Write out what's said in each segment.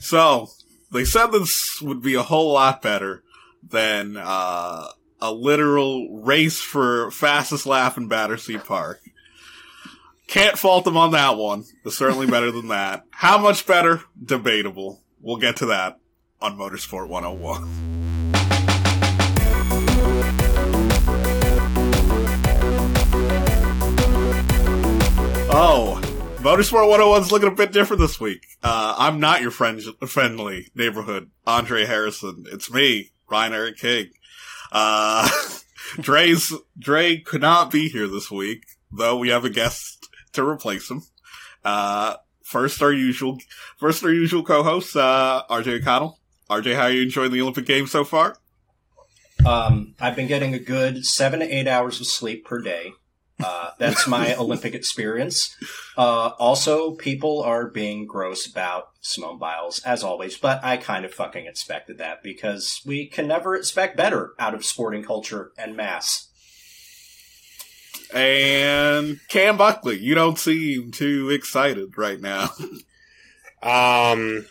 So they said this would be a whole lot better than uh, a literal race for fastest lap in Battersea Park. Can't fault them on that one. It's certainly better than that. How much better? Debatable. We'll get to that on Motorsport 101. Oh, Motorsport 101's looking a bit different this week. Uh, I'm not your friend, friendly neighborhood Andre Harrison. It's me, Ryan Eric King. Uh, Dre's, Dre could not be here this week, though we have a guest to replace him. Uh, first our usual, first our usual co-host, uh, RJ O'Connell. RJ, how are you enjoying the Olympic Games so far? Um, I've been getting a good seven to eight hours of sleep per day. Uh, that's my Olympic experience. Uh, also, people are being gross about Simone Biles, as always, but I kind of fucking expected that because we can never expect better out of sporting culture and mass. And Cam Buckley, you don't seem too excited right now. Um,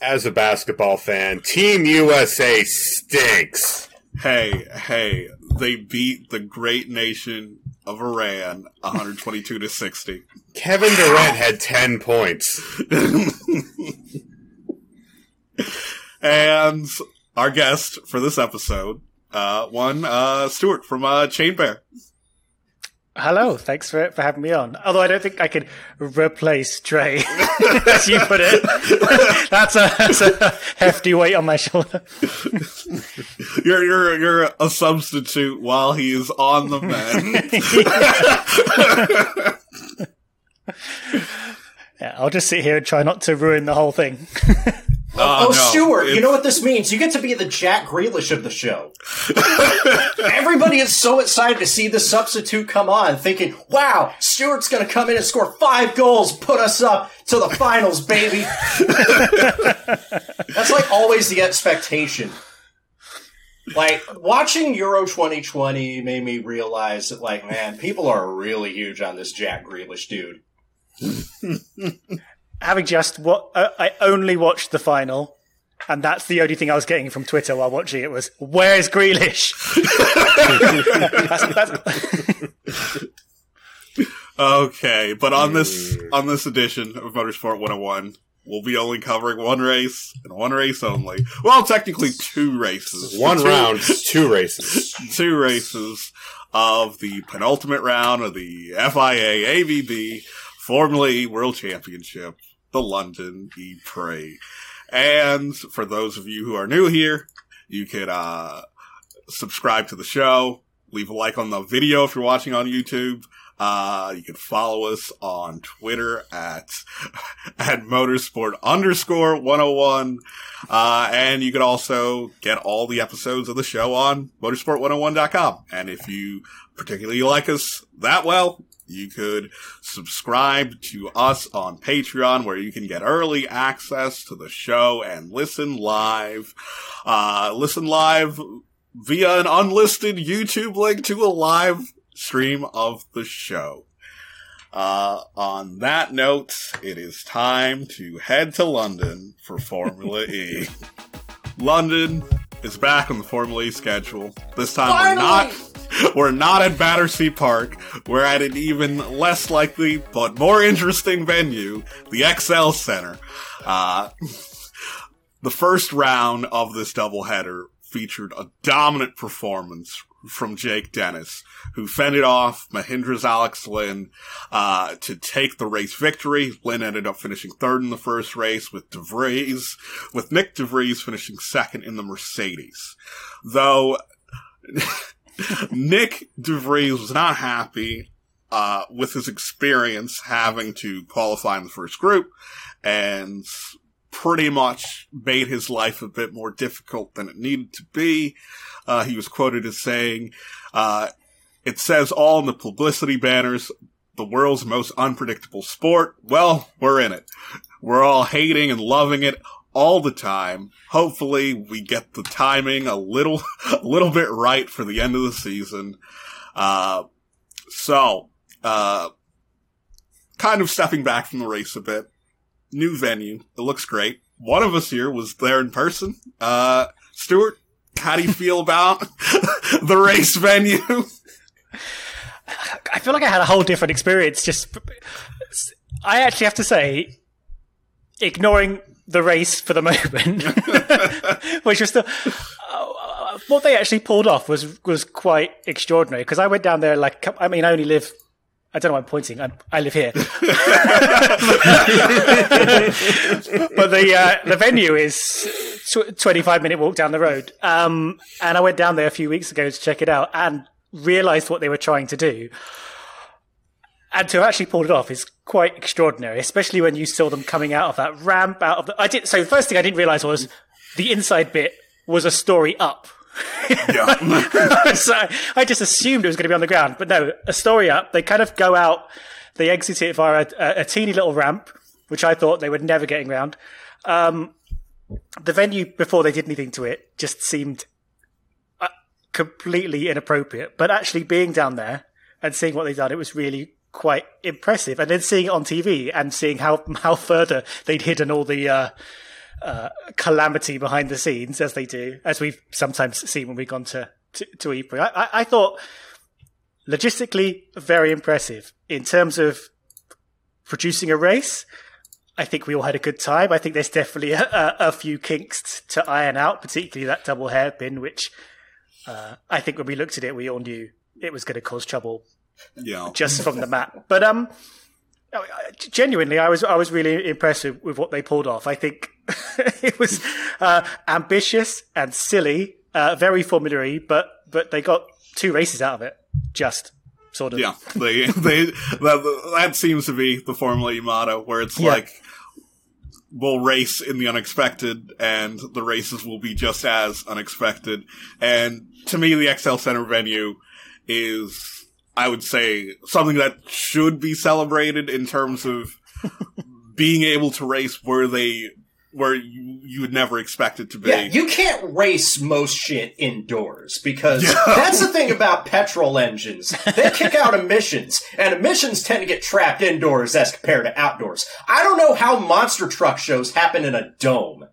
as a basketball fan, Team USA stinks. hey, hey, they beat the great nation of Iran 122 to 60. Kevin Durant had 10 points. and our guest for this episode, uh, one, uh, Stuart from, uh, Chain Bear. Hello, thanks for for having me on. Although I don't think I could replace Dre, as you put it. that's, a, that's a hefty weight on my shoulder. You're, you're, you're a substitute while he's on the men. Yeah, I'll just sit here and try not to ruin the whole thing. Oh, oh, no, Stuart, you know what this means? You get to be the Jack Grealish of the show. Everybody is so excited to see the substitute come on, thinking, wow, Stuart's going to come in and score five goals, put us up to the finals, baby. That's like always the expectation. Like, watching Euro 2020 made me realize that, like, man, people are really huge on this Jack Grealish dude. Having just what uh, I only watched the final, and that's the only thing I was getting from Twitter while watching it was, "Where's Grealish?" That's- that's- Okay, but on this on this edition of Motorsport 101, we'll be only covering one race and one race only. Well, technically two races. One Two- round, two races. two races of the penultimate round of the FIA ABB Formula E World Championship, the London E Prix. And for those of you who are new here, you could uh, subscribe to the show, leave a like on the video if you're watching on YouTube. Uh, you can follow us on Twitter at, at motorsport underscore 101. Uh, and you can also get all the episodes of the show on motorsport101.com. And if you particularly like us that well, you could subscribe to us on Patreon where you can get early access to the show and listen live. Uh, listen live via an unlisted YouTube link to a live stream of the show. Uh, on that note, it is time to head to London for Formula E. London is back on the Formula E schedule. This time we're not we're not at Battersea Park. We're at an even less likely but more interesting venue, the ExCeL Center. Uh, the first round of this doubleheader featured a dominant performance from Jake Dennis, who fended off Mahindra's Alex Lynn uh, to take the race victory. Lynn ended up finishing third in the first race with de Vries, with Nyck de Vries finishing second in the Mercedes. Though Nick DeVries was not happy uh, with his experience having to qualify in the first group and pretty much made his life a bit more difficult than it needed to be. Uh, he was quoted as saying, uh, it says all in the publicity banners, the world's most unpredictable sport. Well, we're in it. We're all hating and loving it all the time. Hopefully we get the timing a little, a little bit right for the end of the season. Uh, so, uh, kind of stepping back from the race a bit. New venue. It looks great. one of us here was there in person. Uh, Stuart, how do you feel about the race venue? I feel like I had a whole different experience. Just, I actually have to say, ignoring the race for the moment, which was the uh, what they actually pulled off was was quite extraordinary. Because I went down there like I mean, I only live. I don't know why I'm pointing. I, I live here, but the uh, the venue is tw- 25 minute walk down the road. Um, and I went down there a few weeks ago to check it out and realized what they were trying to do. And to have actually pulled it off is quite extraordinary, especially when you saw them coming out of that ramp out of the. I did so. The first thing I didn't realize was the inside bit was a story up. Yeah. so I just assumed it was going to be on the ground, but no, a story up. They kind of go out, they exit it via a, a teeny little ramp, which I thought they were never getting round. Um, the venue before they did anything to it just seemed uh, completely inappropriate. But actually being down there and seeing what they've done, it was really quite impressive. And then seeing it on TV and seeing how how further they'd hidden all the uh, uh, calamity behind the scenes, as they do, as we've sometimes seen when we've gone to to, to E-Prix. I, I, I thought logistically very impressive in terms of producing a race. I think we all had a good time. I think there's definitely a, a, a few kinks to iron out, particularly that double hairpin, which uh, I think when we looked at it, we all knew it was going to cause trouble Yeah. just from the map. But um, genuinely, I was I was really impressed with, with what they pulled off. I think it was uh, ambitious and silly, uh, very formulary, but but they got two races out of it. Just sort of. Yeah, they they that, that seems to be the Formula E motto, where it's Yeah. like we'll race in the unexpected, and the races will be just as unexpected. And to me, the ExCeL Center venue is, I would say, something that should be celebrated in terms of being able to race where they where you, you would never expect it to be. Yeah, you can't race most shit indoors because that's the thing about petrol engines. They kick out emissions, and emissions tend to get trapped indoors as compared to outdoors. I don't know how monster truck shows happen in a dome.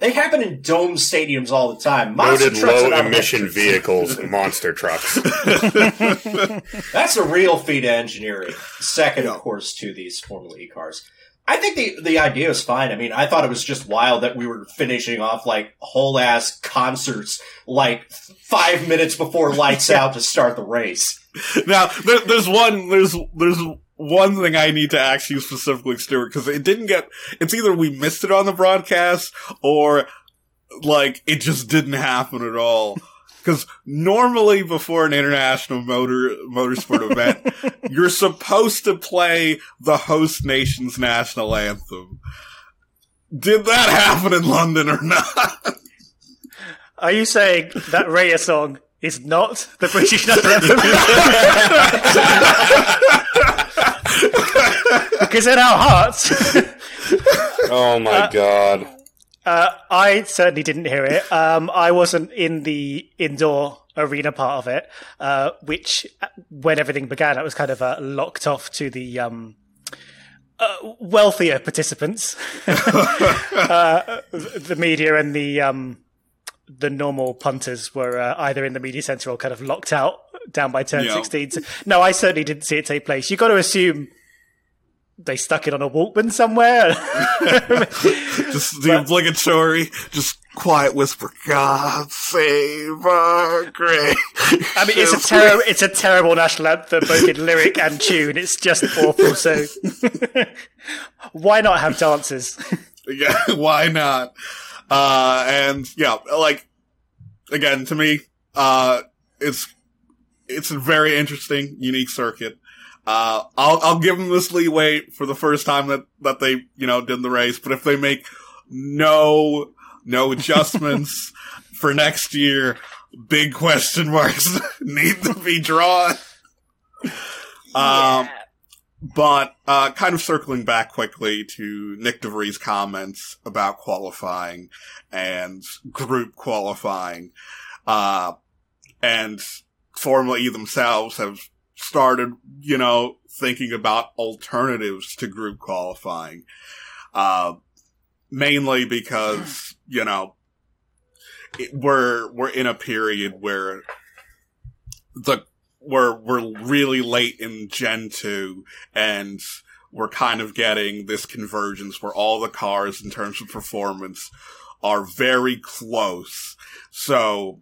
They happen in dome stadiums all the time. Monster Noted trucks low emission electric. vehicles, monster trucks. That's a real feat of engineering. Second, Yeah. of course, to these Formula E cars. I think the the idea is fine. I mean, I thought it was just wild that we were finishing off like whole ass concerts like five minutes before lights out to start the race. Now, there, there's one, there's, there's one thing I need to ask you specifically, Stuart, because it didn't get, it's either we missed it on the broadcast or, like, it just didn't happen at all. Because normally before an international motor, motorsport event, you're supposed to play the host nation's national anthem. Did that happen in London or not? Are you saying that Raya song is not the British national anthem? because in our hearts, Oh my god. uh, I certainly didn't hear it. Um, I wasn't in the indoor arena part of it, uh, which uh, when everything began, it was kind of uh, locked off to the um, uh, wealthier participants, uh, the media and the um, the normal punters were uh, either in the media center or kind of locked out down by turn Yeah. 16. So- no, I certainly didn't see it take place. You've got to assume they stuck it on a Walkman somewhere. Just the obligatory, just quiet whisper, God save our great. I mean, it's a terrible, it's a terrible national anthem, both in lyric and tune. It's just awful. So, why not have dancers? Yeah, why not? Uh, and yeah, like, again, to me, uh, it's, it's a very interesting, unique circuit. Uh, I'll, I'll give them this leeway for the first time that, that they, you know, did the race, but if they make no, no adjustments for next year, big question marks need to be drawn. Um, but uh, kind of circling back quickly to Nyck de Vries' comments about qualifying and group qualifying, uh, and Formula E themselves have started, you know, thinking about alternatives to group qualifying. Uh, mainly because you know it, we're we're in a period where the we're we're really late in Gen two and we're kind of getting this convergence where all the cars in terms of performance are very close. So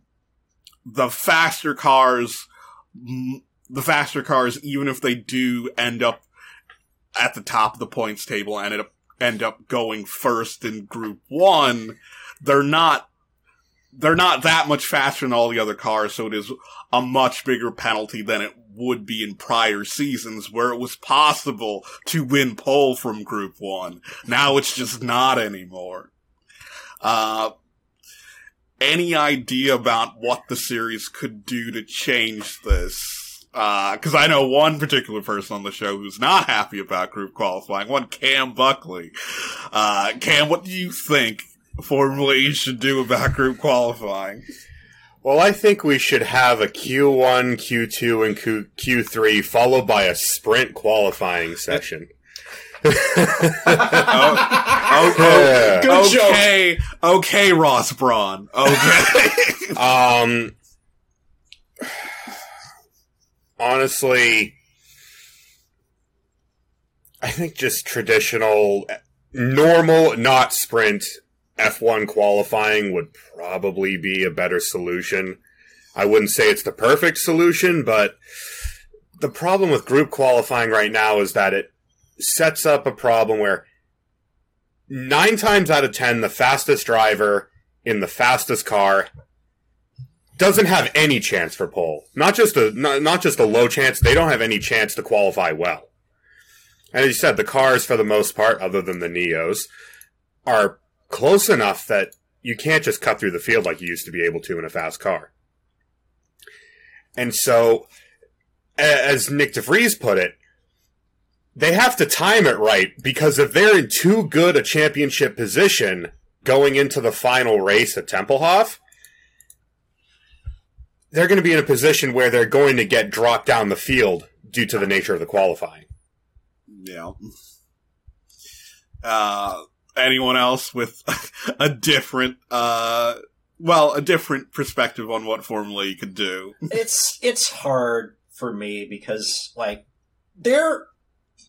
the faster cars, the faster cars, even if they do end up at the top of the points table and end up, end up going first in group one, they're not, they're not that much faster than all the other cars. So it is a much bigger penalty than it would be in prior seasons where it was possible to win pole from group one. Now it's just not anymore. Uh, any idea about what the series could do to change this? Because I know one particular person on the show who's not happy about group qualifying. One Cam Buckley. Uh, Cam, what do you think Formula E should do about group qualifying? Well, I think we should have a Q1, Q2, and Q- Q3 followed by a sprint qualifying session. Oh, Yeah. Good okay, okay, Ross Brawn. Okay. Um, honestly, I think just traditional, normal, not sprint F1 qualifying would probably be a better solution. I wouldn't say it's the perfect solution, but the problem with group qualifying right now is that it sets up a problem where nine times out of ten, the fastest driver in the fastest car doesn't have any chance for pole. Not just a not, not just a low chance. They don't have any chance to qualify well. And as you said, the cars for the most part, other than the NIOs, are close enough that you can't just cut through the field like you used to be able to in a fast car. And so, as Nyck de Vries put it, they have to time it right because if they're in too good a championship position going into the final race at Tempelhof, they're going to be in a position where they're going to get dropped down the field due to the nature of the qualifying. Yeah. Uh, anyone else with a different, uh, well, a different perspective on what Formula E could do? it's it's hard for me because like there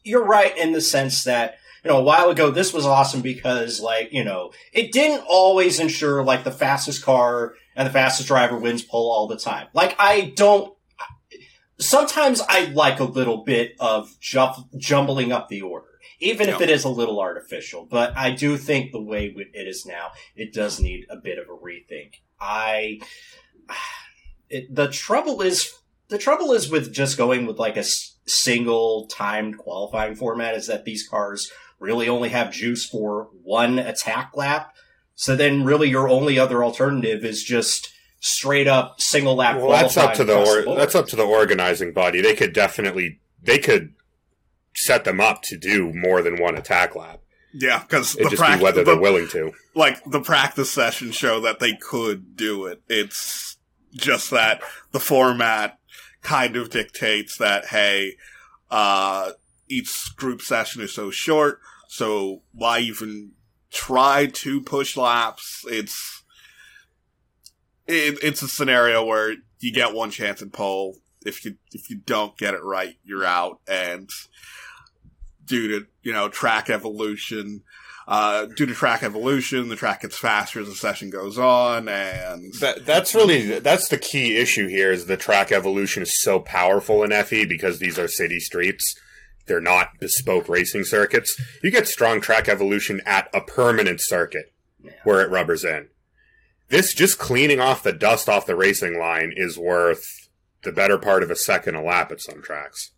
you're right in the sense that you know a while ago this was awesome because like you know it didn't always ensure like the fastest car and the fastest driver wins pole all the time like i don't sometimes i like a little bit of ju- jumbling up the order even if it is a little artificial but i do think the way it is now it does need a bit of a rethink i it, the trouble is the trouble is with just going with like a single timed qualifying format is that these cars really only have juice for one attack lap. So then really your only other alternative is just straight up single lap Well, that's up to the, or, that's up to the organizing body. They could definitely they could set them up to do more than one attack lap. Yeah, because It the just be whether the, they're willing to. like the practice sessions show that they could do it. It's just that the format kind of dictates that hey, uh, each group session is so short, so why even try to push laps? It's it, it's a scenario where you get one chance at pole. If you if you don't get it right, you're out. And due to you know track evolution, uh, due to track evolution, the track gets faster as the session goes on, and That, that's really that's the key issue here. Is the track evolution is so powerful in FE because these are city streets. They're not bespoke racing circuits. You get strong track evolution at a permanent circuit where it rubbers in. This just cleaning off the dust off the racing line is worth the better part of a second a lap at some tracks.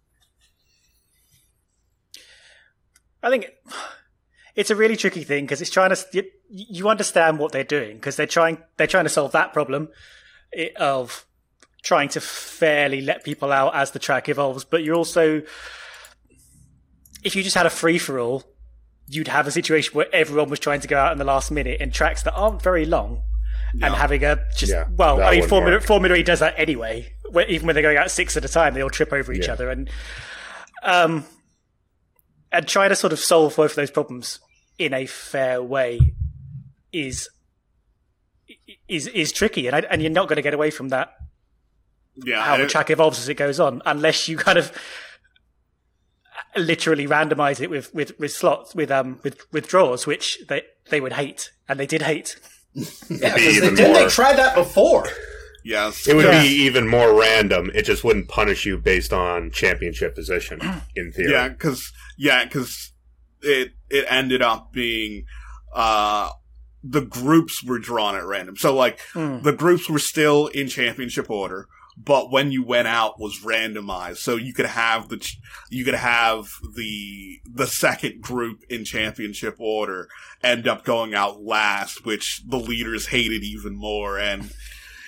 I think it's a really tricky thing because it's trying to you, you understand what they're doing because they're trying they're trying to solve that problem of trying to fairly let people out as the track evolves, but you're also if you just had a free for all, you'd have a situation where everyone was trying to go out in the last minute in tracks that aren't very long. And having a just Yeah, well, I mean, Formula, work. Formula E does that anyway. Where, even when they're going out six at a time, they all trip over each Yeah. other, and um, and try to sort of solve both of those problems in a fair way is is is tricky, and I, and you're not going to get away from that. Yeah, How the track evolves as it goes on, unless you kind of literally randomize it with, with, with slots with um with, with draws, which they they would hate, and they did hate. Yeah, they, didn't they try that before? Yes, It would Yeah. be even more random. It just wouldn't punish you based on championship position, in theory. Yeah, because yeah, because it it ended up being uh the groups were drawn at random. So like Hmm. the groups were still in championship order, but when you went out was randomized. So you could have the ch- you could have the the second group in championship order end up going out last, which the leaders hated even more and.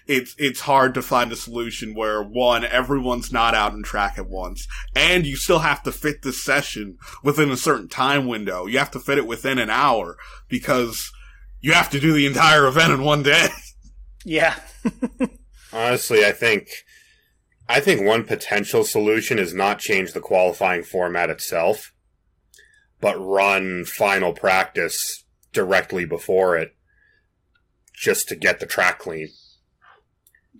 It's it's hard to find a solution where one everyone's not out in track at once, and you still have to fit this session within a certain time window. You have to fit it within an hour because you have to do the entire event in one day. Yeah, Honestly, I think I think one potential solution is not change the qualifying format itself, but run final practice directly before it just to get the track clean.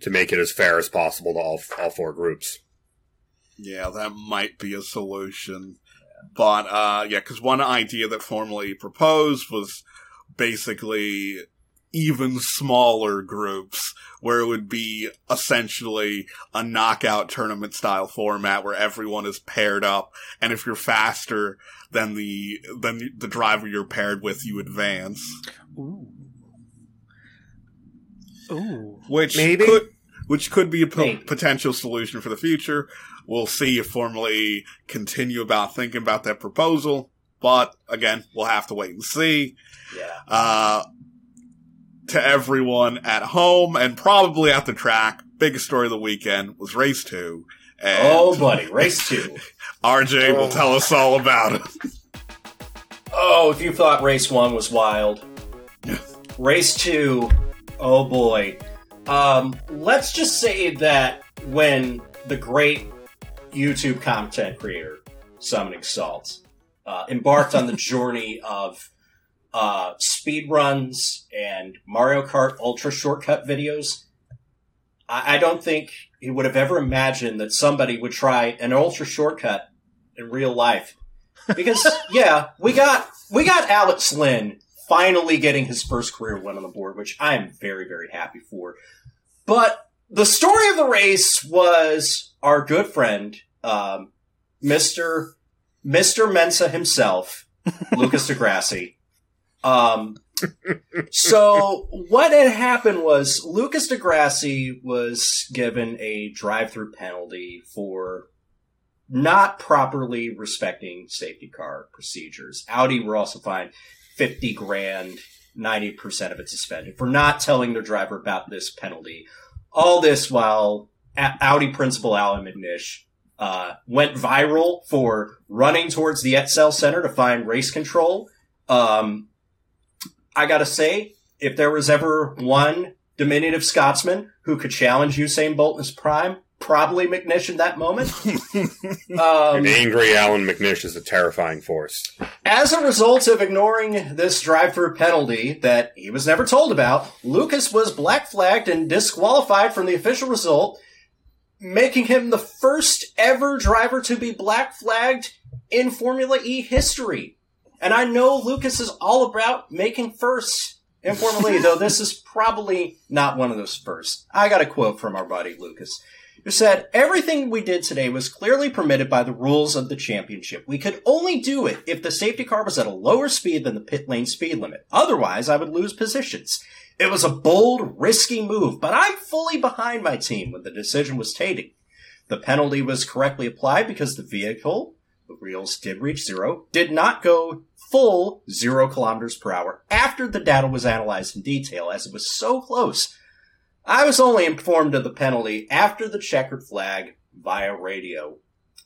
To make it as fair as possible to all all four groups. Yeah, that might be a solution. But, uh, yeah, because one idea that formally proposed was basically even smaller groups where it would be essentially a knockout tournament style format where everyone is paired up. And if you're faster than the, than the driver you're paired with, you advance. ooh, ooh. which Maybe. could which could be a potential solution for the future. We'll see if formally continue about thinking about that proposal. But again, we'll have to wait and see. Yeah. Uh, to everyone at home and probably at the track, biggest story of the weekend was race two. Oh, buddy, race two. RJ will Oh. tell us all about it. Oh, if you thought race one was wild, race two, oh boy. Um, let's just say that when the great YouTube content creator, Summoning Salt, uh, embarked on the journey of uh, speed runs and Mario Kart Ultra shortcut videos, I, I don't think he would have ever imagined that somebody would try an ultra shortcut in real life. Because yeah, we got we got Alex Lynn finally getting his first career win on the board, which I am very very happy for. But the story of the race was our good friend, um, Mister Mister Mensa himself, Lucas di Grassi. Um, so what had happened was Lucas di Grassi was given a drive-through penalty for not properly respecting safety car procedures. Audi were also fined 50 grand, 90% of it suspended for not telling their driver about this penalty. All this while Audi principal Allan McNish uh, went viral for running towards the ExCeL Center to find race control. Um, I gotta say, if there was ever one diminutive Scotsman who could challenge Usain Bolt in his prime, probably McNish in that moment. um, An angry Allan McNish is a terrifying force. as a result of ignoring this drive-through penalty that he was never told about, Lucas was black flagged and disqualified from the official result, making him the first ever driver to be black flagged in Formula E history. And I know Lucas is all about making firsts in Formula E, though this is probably not one of those firsts. I got a quote from our buddy Lucas who said, Everything we did today was clearly permitted by the rules of the championship. We could only do it if the safety car was at a lower speed than the pit lane speed limit. Otherwise, I would lose positions. It was a bold, risky move, but I'm fully behind my team when the decision was taken. The penalty was correctly applied because the vehicle, the wheels did reach zero, did not go full zero kilometers per hour after the data was analyzed in detail as it was so close I was only informed of the penalty after the checkered flag via radio.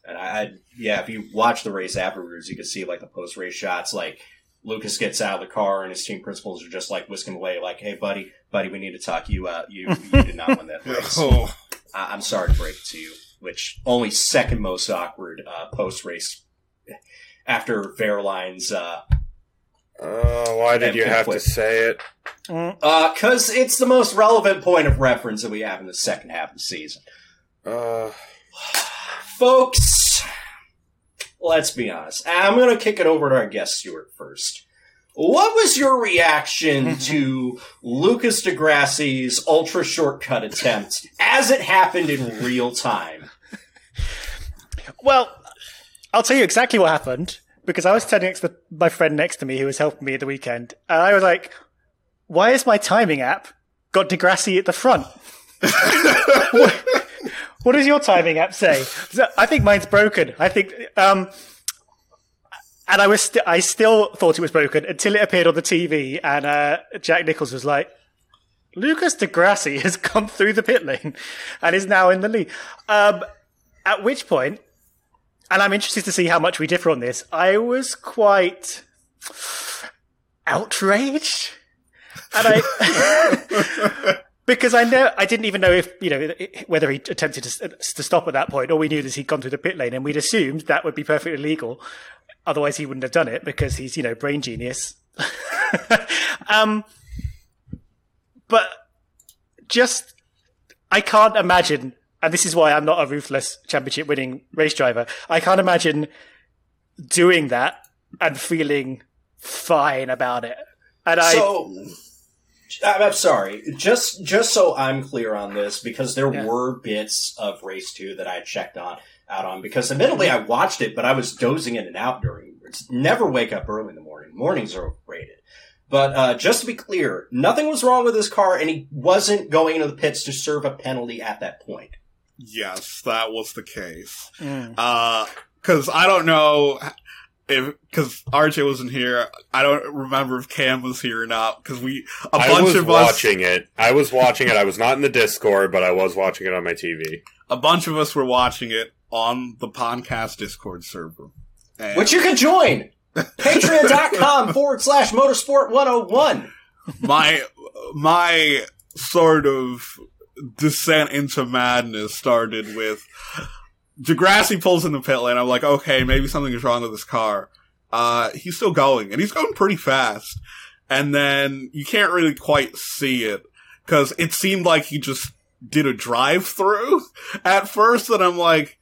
And I, I yeah, if you watch the race afterwards, you can see like the post race shots. Like Lucas gets out of the car and his team principals are just like whisking away, like, "Hey, buddy, buddy, we need to talk. You, uh, you, you did not win that race. oh, I- I'm sorry to break it to you." Which only second most awkward uh, post race after Verline's uh, Uh, why did you have quick. to say it? Because it's the most relevant point of reference that we have in the second half of the season. Uh, Folks, let's be honest. I'm going to kick it over to our guest, Stuart, first. What was your reaction to Lucas di Grassi's ultra shortcut attempt as it happened in real time? Well, I'll tell you exactly what happened because I was standing next to my friend next to me who was helping me at the weekend, and I was like, "Why is my timing app got di Grassi at the front?" what, what does your timing app say? I think mine's broken. I think, um, and I was st- I still thought it was broken until it appeared on the TV, and uh, Jack Nicholls was like. Lucas di Grassi has come through the pit lane and is now in the lead. Um, at which point, and I'm interested to see how much we differ on this. I was quite outraged, and I because I know I didn't even know if you know whether he attempted to, to stop at that point. All we knew is he'd gone through the pit lane, and we'd assumed that would be perfectly legal. Otherwise, he wouldn't have done it because he's you know brain genius. um, but just I can't imagine and this is why I'm not a ruthless championship winning race driver. I can't imagine doing that and feeling fine about it. And I, so, I'm sorry. Just just so I'm clear on this, because there Yeah. were bits of race two that I checked on out on. Because admittedly, I watched it, but I was dozing in and out during. Never wake up early in the morning. Mornings are overrated. But uh, just to be clear, nothing was wrong with his car, and he wasn't going into the pits to serve a penalty at that point. Yes, that was the case. Mm. Uh, cause I don't know if, cause RJ wasn't here. I don't remember if Cam was here or not. Cause we, a I bunch of us, watching it. I was watching it. I was not in the Discord, but I was watching it on my TV. a bunch of us were watching it on the podcast Discord server. And Which you can join! Patreon.com forward slash motorsport 101. my, my sort of descent into madness started with di Grassi pulls in the pit lane. I'm like, okay, maybe something is wrong with this car. Uh, he's still going and he's going pretty fast. And then you can't really quite see it because it seemed like he just did a drive through at first. And I'm like,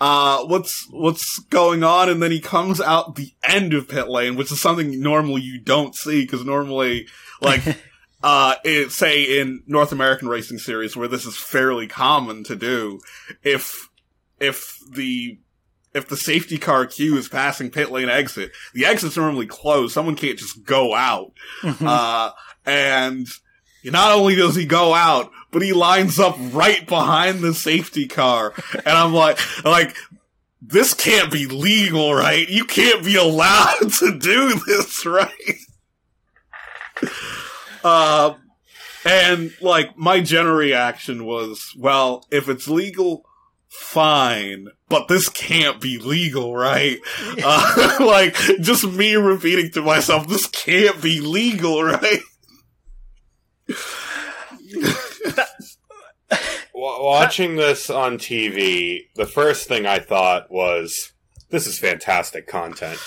uh, what's, what's going on? And then he comes out the end of pit lane, which is something normally you don't see because normally, like, uh, it, say in North American racing series where this is fairly common to do, if, if the, if the safety car queue is passing pit lane exit, the exit's normally closed. Someone can't just go out. Uh, and not only does he go out, but he lines up right behind the safety car. And I'm like, like, this can't be legal, right? You can't be allowed to do this, right? Uh, and like my general reaction was, well, if it's legal, fine, but this can't be legal, right? Uh, like just me repeating to myself, this can't be legal, right? Watching this on TV, the first thing I thought was, "This is fantastic content."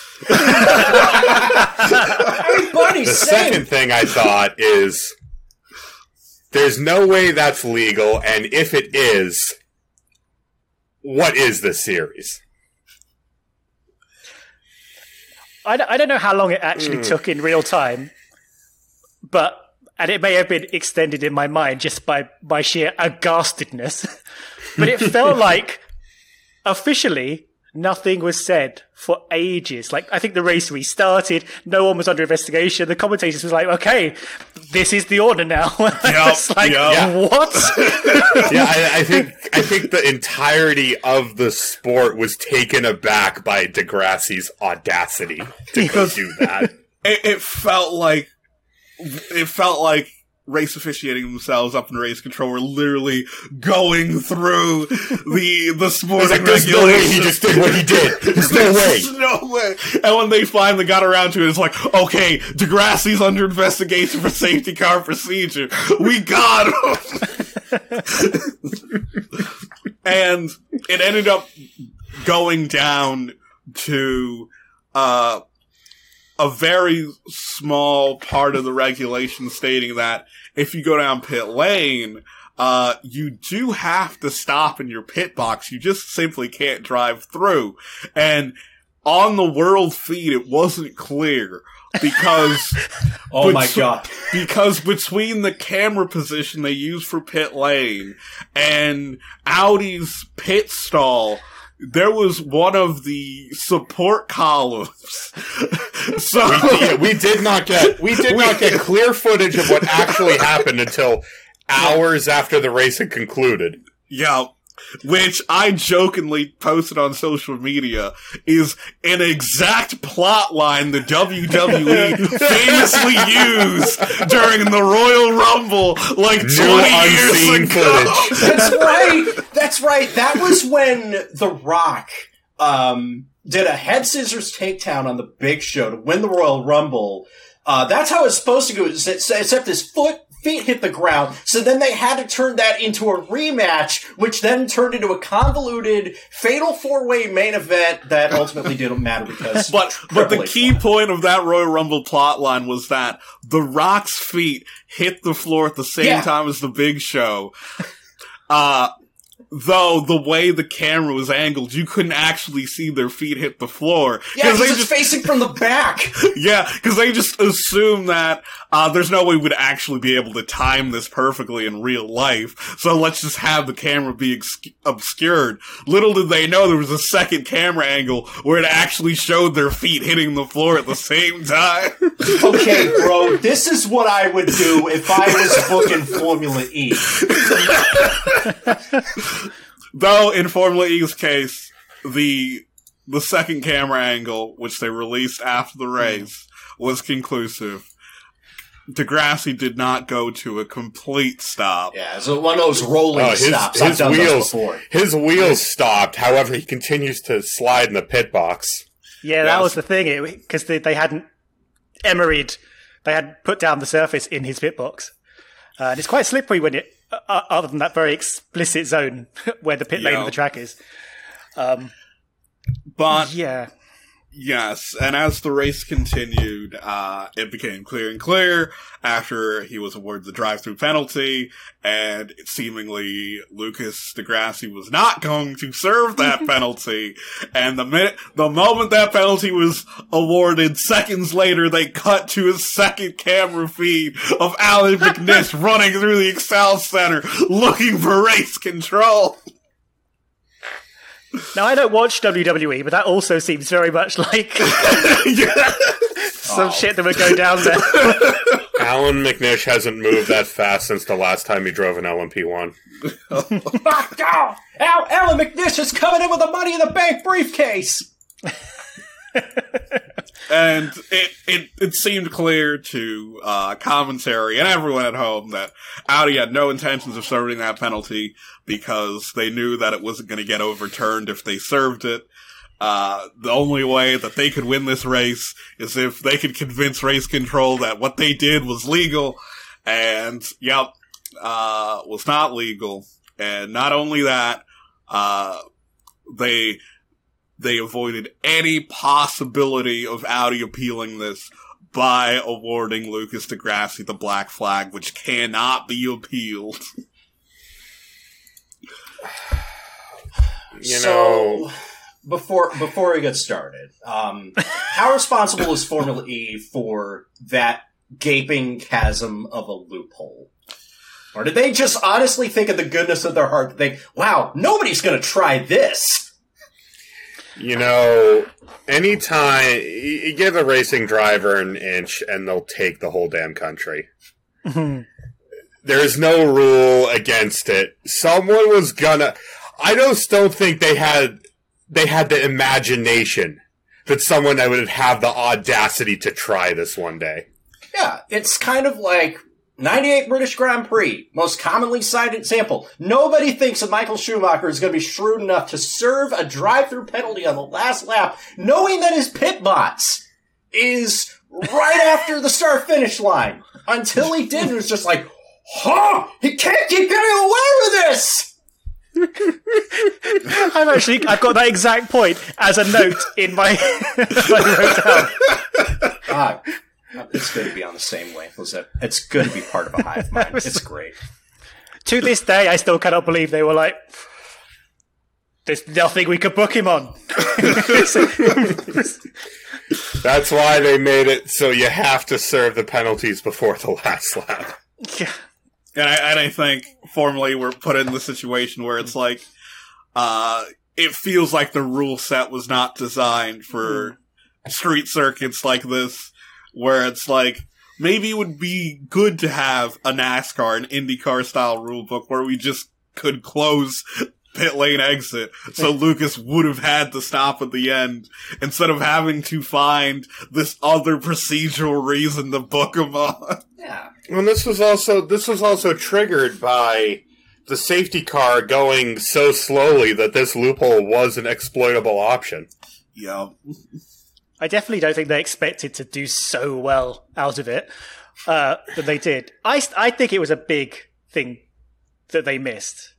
The same. second thing I thought is, "There's no way that's legal, and if it is, what is this series?" I, don't- I don't know how long it actually hmm. took in real time, but and it may have been extended in my mind just by by sheer aghastedness. but it felt like officially nothing was said for ages. Like I think the race restarted, no one was under investigation. The commentators was like, "Okay, this is the order now." it's like, yep. what? yeah, I, I think I think the entirety of the sport was taken aback by di Grassi's audacity to go do that. It, it felt like it felt like race officiating themselves up in race control were literally going through the the sport It's like, there's no way he just did what he did. There's no way. There's no way. And when they finally got around to it, it's like, okay, di Grassi's under investigation for safety car procedure. We got him. and it ended up going down to, uh, a very small part of the regulation stating that if you go down pit lane, uh, you do have to stop in your pit box. You just simply can't drive through. And on the world feed, it wasn't clear because Oh my god. because between the camera position they use for pit lane and Audi's pit stall, there was one of the support columns. so Yeah, we did not get we did not get clear footage of what actually happened until hours after the race had concluded. yeah, which I jokingly posted on social media is an exact plot line the WWE famously used during the Royal Rumble like 20 New years ago. footage. That's right. That's right. That was when The Rock um, did a head scissors takedown on the Big Show to win the Royal Rumble. Uh, that's how it's supposed to go, except except his foot feet hit the ground. So then they had to turn that into a rematch, which then turned into a convoluted fatal four way main event that ultimately didn't matter because. But but the key won. point of that Royal Rumble plot line was that the Rock's feet hit the floor at the same Yeah. time as the Big Show. Uh though the way the camera was angled, you couldn't actually see their feet hit the floor Yeah, they because it's just facing from the back. yeah because they just assume that uh, there's no way we'd actually be able to time this perfectly in real life. So let's just have the camera be ex- obscured. Little did they know there was a second camera angle where it actually showed their feet hitting the floor at the same time. Okay, bro, this is what I would do if I was booking Formula E. Though in Formula E's case, the the second camera angle, which they released after the race, was conclusive. di Grassi did not go to a complete stop. Yeah, so one of those rolling Oh, his stops. I've his done wheels before. his wheels stopped. However, he continues to slide in the pit box. Yeah, that Yes. was the thing because they, they hadn't emeried, they had put down the surface in his pit box, uh, and it's quite slippery when it, uh, uh, other than that very explicit zone where the pit lane of the track is. But Yeah, Yes, and as the race continued, uh, it became clear and clear after he was awarded the drive-through penalty, and seemingly Lucas di Grassi was not going to serve that penalty. And the minute, the moment that penalty was awarded, seconds later, they cut to a second camera feed of Allan McNish running through the ExCeL Center looking for race control. Now I don't watch WWE, but that also seems very much like Yeah. some shit that would go down there. Allan McNish hasn't moved that fast since the last time he drove an LMP1. Knocked out! Al- Allan McNish is coming in with the Money in the Bank briefcase! and it, it it seemed clear to uh, commentary and everyone at home that Audi had no intentions of serving that penalty because they knew that it wasn't going to get overturned if they served it. Uh, the only way that they could win this race is if they could convince race control that what they did was legal, and yep, uh, was not legal. And not only that, uh, they they avoided any possibility of Audi appealing this by awarding Lucas di Grassi the black flag, which cannot be appealed. You so, before before we get started, um, how responsible is Formula E for that gaping chasm of a loophole? Or did they just honestly think of the goodness of their heart think, wow, nobody's going to try this? You know, anytime you you give a racing driver an inch and they'll take the whole damn country. Mm-hmm. There is no rule against it. Someone was gonna. I just don't think they had they had the imagination that someone that would have the audacity to try this one day. Yeah, it's kind of like 98 British Grand Prix, most commonly cited example. Nobody thinks that Michael Schumacher is going to be shrewd enough to serve a drive-through penalty on the last lap, knowing that his pit box is right after the start finish line. Until he did, it was just like, huh, he can't keep getting away with this! I've actually I've got that exact point as a note in my I wrote down. Ah, it's good to be on the same wave. It's good to be part of a hive mind. It's great. To this day, I still cannot believe they were like, "There's nothing we could book him on." That's why they made it so you have to serve the penalties before the last lap. Yeah. And I, and I think formally we're put in the situation where it's like, uh, it feels like the rule set was not designed for street circuits like this, where it's like, maybe it would be good to have a NASCAR, an IndyCar style rule book where we just could close pit lane exit. So Lucas would have had to stop at the end instead of having to find this other procedural reason to book him on. Yeah. Well, this was also this was also triggered by the safety car going so slowly that this loophole was an exploitable option. Yeah. I definitely don't think they expected to do so well out of it uh, that they did. I, I think it was a big thing that they missed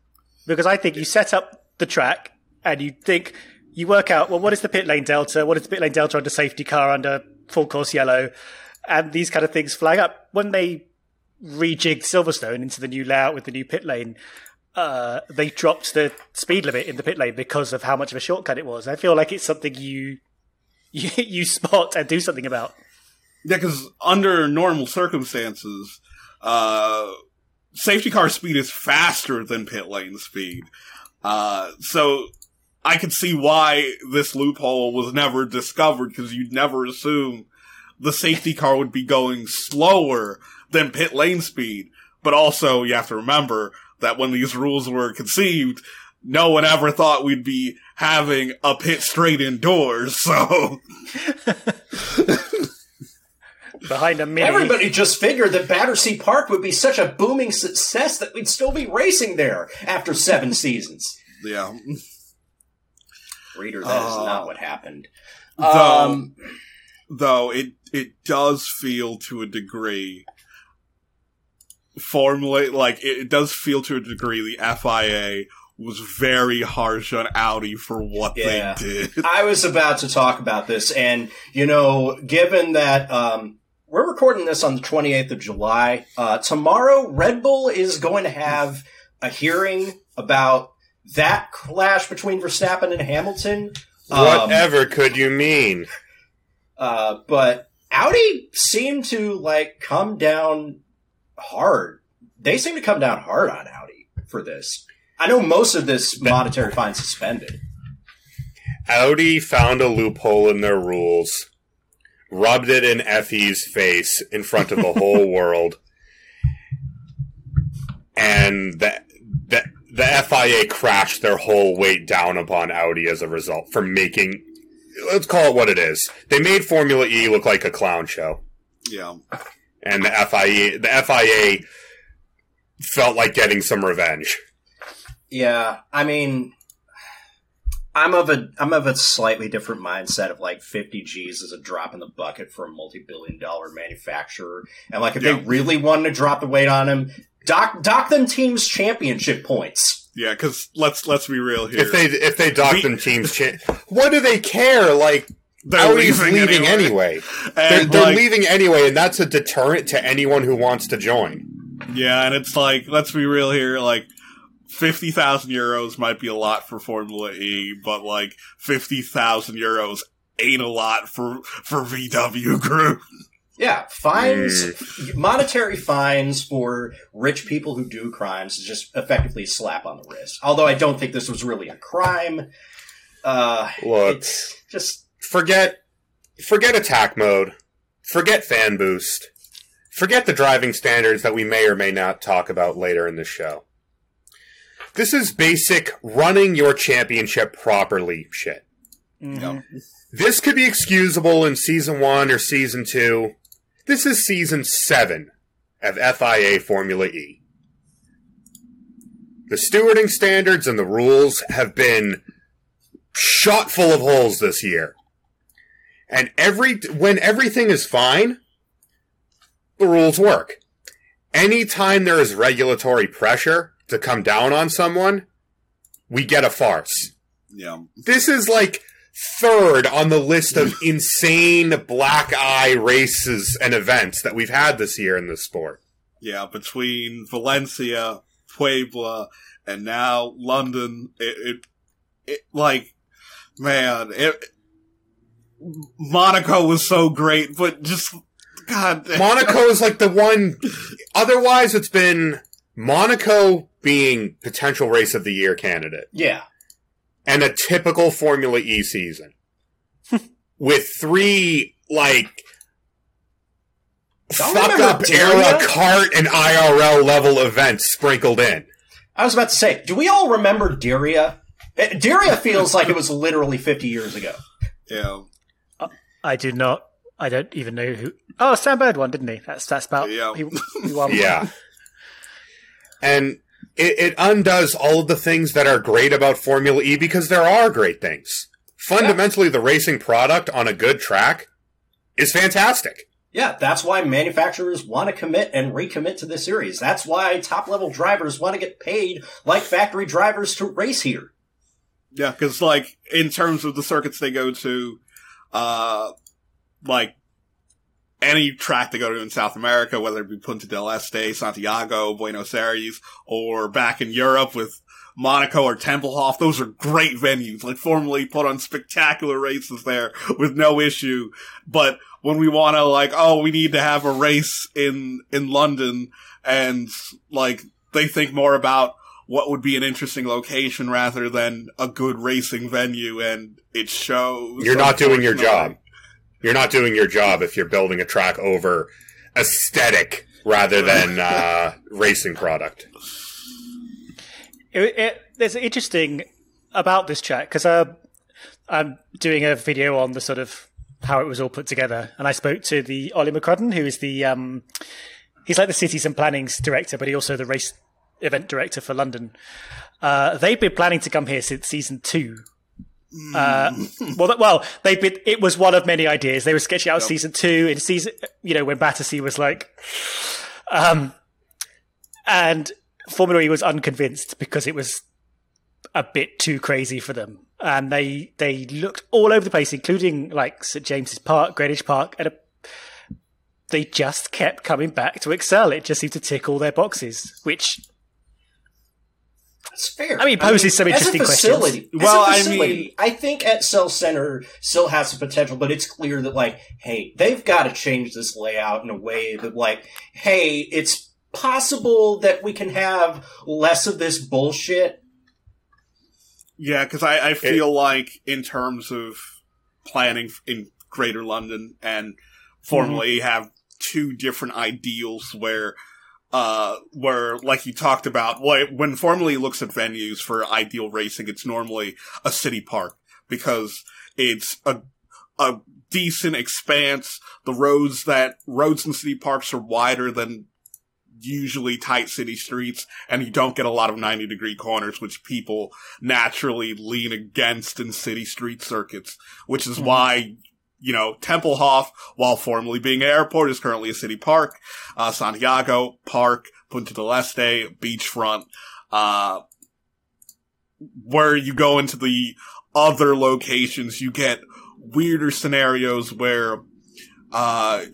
because I think you set up the track and you think you work out well what is the pit lane delta, what is the pit lane delta under safety car under full course yellow, and these kind of things flag up when they rejigged Silverstone into the new layout with the new pit lane. Uh, they dropped the speed limit in the pit lane because of how much of a shortcut it was. I feel like it's something you you, you spot and do something about. Yeah, because under normal circumstances, uh, safety car speed is faster than pit lane speed. Uh, so I could see why this loophole was never discovered because you'd never assume the safety car would be going slower than pit lane speed. But also, you have to remember that when these rules were conceived, no one ever thought we'd be having a pit straight indoors, so. Behind a mini. Everybody just figured that Battersea Park would be such a booming success that we'd still be racing there after seven seasons. Yeah. Reader, that is Uh, not what happened. Though, Um, though it it does feel to a degree formulate like it, it does feel to a degree the FIA was very harsh on Audi for what Yeah. they did. I was about to talk about this, and you know, given that um, we're recording this on the 28th of July, uh, tomorrow Red Bull is going to have a hearing about that clash between Verstappen and Hamilton. Um, Whatever could you mean? Uh, but Audi seemed to like come down hard. They seem to come down hard on Audi for this. I know most of this monetary fine suspended. Audi found a loophole in their rules, rubbed it in Effie's face in front of the whole world, and the, the, the FIA crashed their whole weight down upon Audi as a result for making, let's call it what it is. They made Formula E look like a clown show. Yeah. And the FIA, the FIA felt like getting some revenge. Yeah, I mean, I'm of a I'm of a slightly different mindset of like 50 G's is a drop in the bucket for a multi-billion dollar manufacturer, and like if Yeah. they really wanted to drop the weight on him, dock dock them teams championship points. Yeah, because let's let's be real here. If they if they dock We- them teams, cha- what do they care? Like They're Audi's leaving, anyway. They're, And, they're like, leaving anyway, and that's a deterrent to anyone who wants to join. Yeah, and it's like, let's be real here, like, 50,000 euros might be a lot for Formula E, but like, 50,000 euros ain't a lot for, for VW Group. Yeah, fines, monetary fines for rich people who do crimes is just effectively a slap on the wrist. Although I don't think this was really a crime. Uh, Look, just forget forget attack mode, forget fan boost, forget the driving standards that we may or may not talk about later in the show. This is basic running your championship properly shit. Mhm. This could be excusable in season one or season two. This is season seven of FIA Formula E. The stewarding standards and the rules have been shot full of holes this year. And every when everything is fine, the rules work. Anytime there is regulatory pressure to come down on someone, we get a farce. Yeah. This is like third on the list of insane black eye races and events that we've had this year in the sport. Yeah, between Valencia, Puebla, and now London, it, it, it like, man, it, Monaco was so great, but just, God, Monaco is like the one. Otherwise, it's been Monaco being potential race of the year candidate Yeah. and a typical Formula E season with three like Y'all fuck up Daria? era kart and IRL level events sprinkled in. I was about to say, do we all remember Diriyah? Eh, Diriyah feels like it was literally 50 years ago. yeah, I do not. I don't even know who. Oh, Sam Bird won, didn't he? That's that's about. Yeah. He, he won. Yeah. And it, it undoes all of the things that are great about Formula E because there are great things. Fundamentally, the racing product on a good track is fantastic. Yeah, that's why manufacturers want to commit and recommit to the series. That's why top level drivers want to get paid like factory drivers to race here. yeah, because like in terms of the circuits they go to, uh, like any track they go to in South America, whether it be Punta del Este, Santiago, Buenos Aires, or back in Europe with Monaco or Tempelhof, those are great venues. Like formerly put on spectacular races there with no issue. But when we want to like, oh, we need to have a race in, in London and like they think more about what would be an interesting location rather than a good racing venue and it shows. You're not doing your job. You're not doing your job if you're building a track over aesthetic rather than uh, racing product. It, it, there's interesting about this track because uh, I'm doing a video on the sort of how it was all put together, and I spoke to the Ollie McCrudden, who is the um, he's like the cities and planning's director, but he also the race event director for London. Uh, they've been planning to come here since season two. Uh, well, well, been. It was one of many ideas. They were sketching out season two in season, you know, when Battersea was like, um, and Formula E was unconvinced because it was a bit too crazy for them, and they they looked all over the place, including like St James's Park, Greenwich Park, and a, they just kept coming back to ExCeL. It just seemed to tick all their boxes, which That's fair. I mean, poses some interesting as a questions. facility, as Well, a I facility, mean- I think ExCeL Center still has some potential, but it's clear that like, hey, they've got to change this layout in a way that like, hey, it's possible that we can have less of this bullshit. Yeah, because I, I feel like in terms of planning in Greater London and Formula E mm-hmm. have two different ideals where, uh, where like you talked about, wh- when Formula E looks at venues for ideal racing, it's normally a city park because it's a a decent expanse. The roads that roads in city parks are wider than usually tight city streets and you don't get a lot of 90 degree corners, which people naturally lean against in city street circuits, which is why, you know, Tempelhof, while formerly being an airport, is currently a city park. Uh, Santiago Park, Punta del Este, beachfront, uh, where you go into the other locations, you get weirder scenarios where, uh,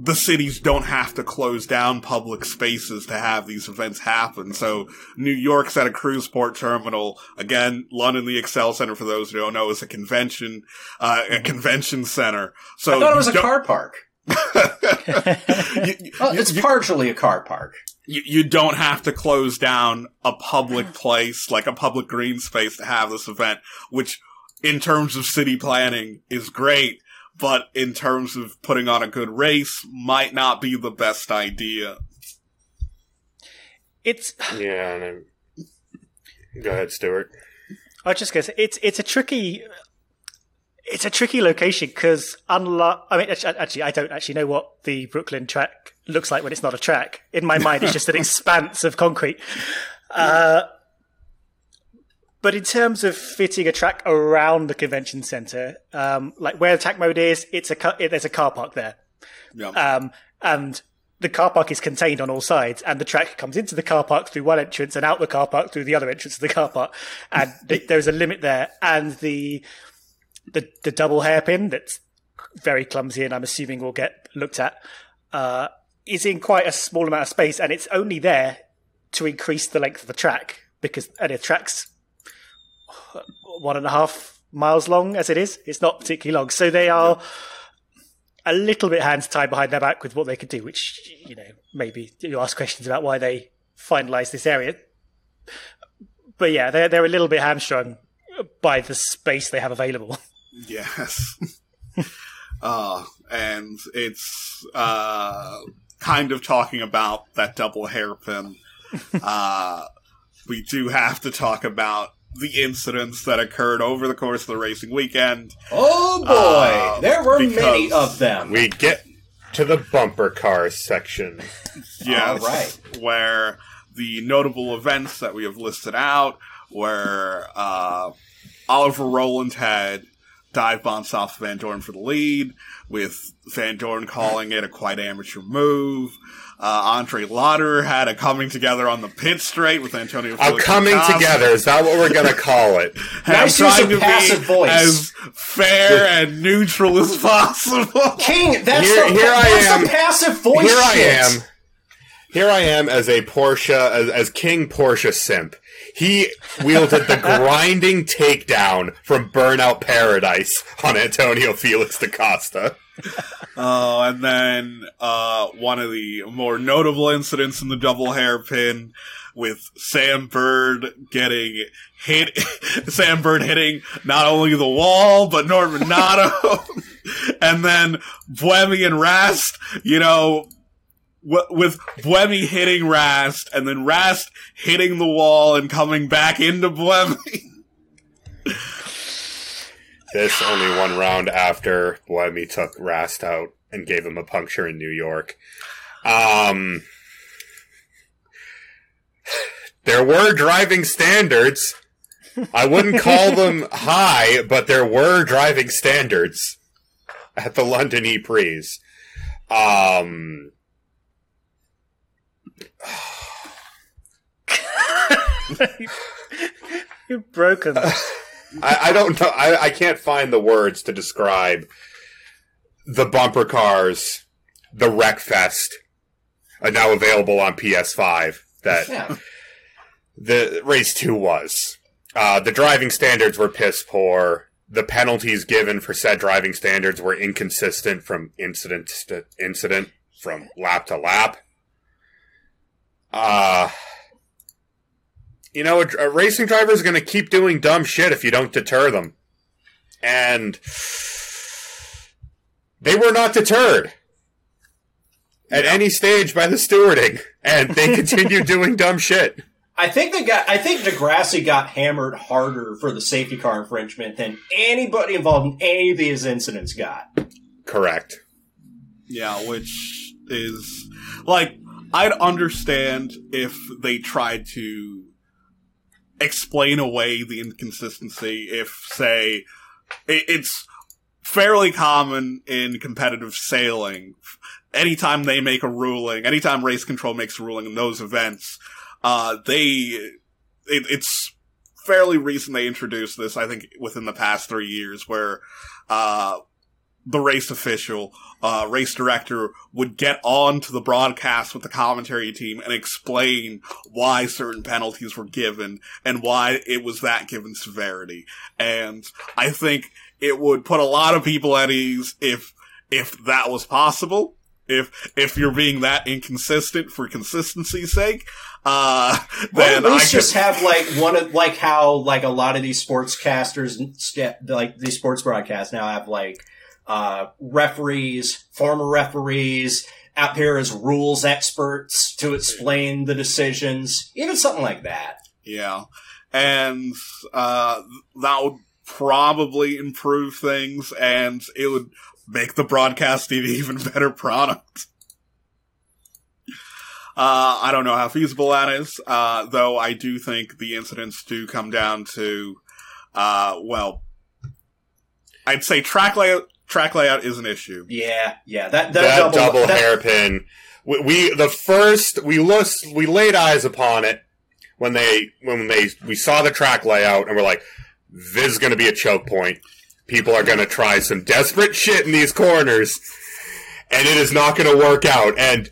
the cities don't have to close down public spaces to have these events happen. So New York's at a cruise port terminal. Again, London, the ExCeL Center, for those who don't know, is a convention, uh, a convention center. So I thought it was a don't- car park. you, you- Well, you- it's partially a car park. you, you don't have to close down a public place, like a public green space to have this event, which in terms of city planning is great, but in terms of putting on a good race might not be the best idea. it's Yeah. And I'm... Go ahead, Stuart. I was just going to say it's it's a tricky it's a tricky location because unlike I mean actually I don't actually know what the Brooklyn track looks like when it's not a track. In my mind, it's just an expanse of concrete. Uh, but in terms of fitting a track around the convention center, um, like where attack mode is, it's a ca- it, there's a car park there, Yeah. um, and the car park is contained on all sides, and the track comes into the car park through one entrance and out the car park through the other entrance of the car park, and th- there's a limit there. And the the the double hairpin that's very clumsy, and I'm assuming will get looked at, uh, is in quite a small amount of space, and it's only there to increase the length of the track because and the track's one and a half miles long as it is. It's not particularly long, so they are a little bit hands tied behind their back with what they could do. Which you know maybe you ask questions about why they finalised this area, but yeah, they're they're a little bit hamstrung by the space they have available. Yes. uh, and it's uh, kind of talking about that double hairpin. uh, we do have to talk about the incidents that occurred over the course of the racing weekend. Oh boy, Uh, there were many of them. We get to the bumper cars section. Yes. All right. Where the notable events that we have listed out, where uh, Oliver Rowland had dive bombs off Vandoorne for the lead, with Vandoorne calling it a quite amateur move. Uh, Andre Lotterer had a coming together on the pit straight with Antonio. I'm coming Acosta. together. Is that what we're gonna call it? And I'm Nice use trying of to passive be voice. as fair and neutral as possible. King, that's, Here- the, here I am. the passive voice Here I shit. am. Here I am as a Porsche, as, as King Porsche simp. He wielded the grinding takedown from Burnout Paradise on Antonio Felix da Costa. Oh, and then uh, one of the more notable incidents in the double hairpin with Sam Bird getting hit, Sam Bird hitting not only the wall but Norman Nato, and then Buemi and Rast, you know. w- With Buemi hitting Rast, and then Rast hitting the wall and coming back into Buemi. This only one round after Buemi took Rast out and gave him a puncture in New York. Um, there were driving standards. I wouldn't call them high, but there were driving standards at the London E Prix. Um, You've broken. I, I don't know. I, I can't find the words to describe the bumper cars, the Wreckfest, are now available on PS5. That Yeah. the race two was. Uh, the driving standards were piss poor. The penalties given for said driving standards were inconsistent from incident to incident, from lap to lap. Uh, you know, a, a racing driver is going to keep doing dumb shit if you don't deter them. And they were not deterred at any stage by the stewarding, and they continued doing dumb shit. I think they got. I think di Grassi got hammered harder for the safety car infringement than anybody involved in any of these incidents got. Correct. Yeah, which is like I'd understand if they tried to explain away the inconsistency if say it, it's fairly common in competitive sailing. Anytime they make a ruling anytime race control makes a ruling in those events uh they it, it's fairly recent they introduced this i think within the past 3 years where uh the race official, uh, race director would get on to the broadcast with the commentary team and explain why certain penalties were given and why it was that given severity. And I think it would put a lot of people at ease if, if that was possible. If, if you're being that inconsistent for consistency's sake, uh, Well, then at I least could, just have like one of like how like a lot of these sportscasters like these sports broadcasts now have like uh, referees, former referees out here as rules experts to explain the decisions, even something like that. Yeah. And uh, that would probably improve things and it would make the broadcast an even better product. Uh, I don't know how feasible that is, uh, though I do think the incidents do come down to, uh, well, I'd say track layout, track layout is an issue. Yeah, yeah. That that, That, double, double, that- hairpin we, we the first we looked we laid eyes upon it when they when they we saw the track layout and we're like, this is going to be a choke point. People are going to try some desperate shit in these corners, and it is not going to work out. And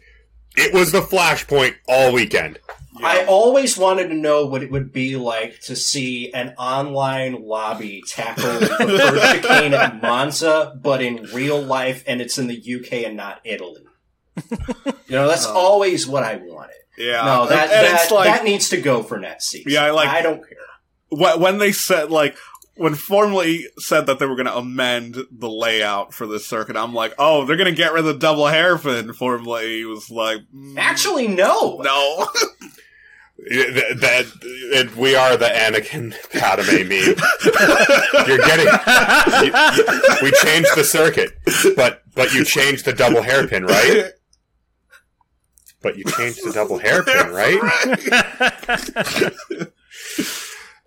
it was the flashpoint all weekend. I always wanted to know what it would be like to see an online lobby tackle the chicane at Monza, but in real life, and it's in the UK and not Italy. You know, that's Oh. always what I wanted. Yeah, No, that and, and that, like that needs to go for net seats. Yeah, I like- I don't care. wh- when they said like when Formula E said that they were going to amend the layout for this circuit, I'm like, oh, they're going to get rid of the double hairpin. Formally was like, mm, Actually, no. no. That, that it, we are the Anakin Padme meme. You're getting. You, we changed the circuit, but but you changed the double hairpin, right? But you changed the double hairpin, right?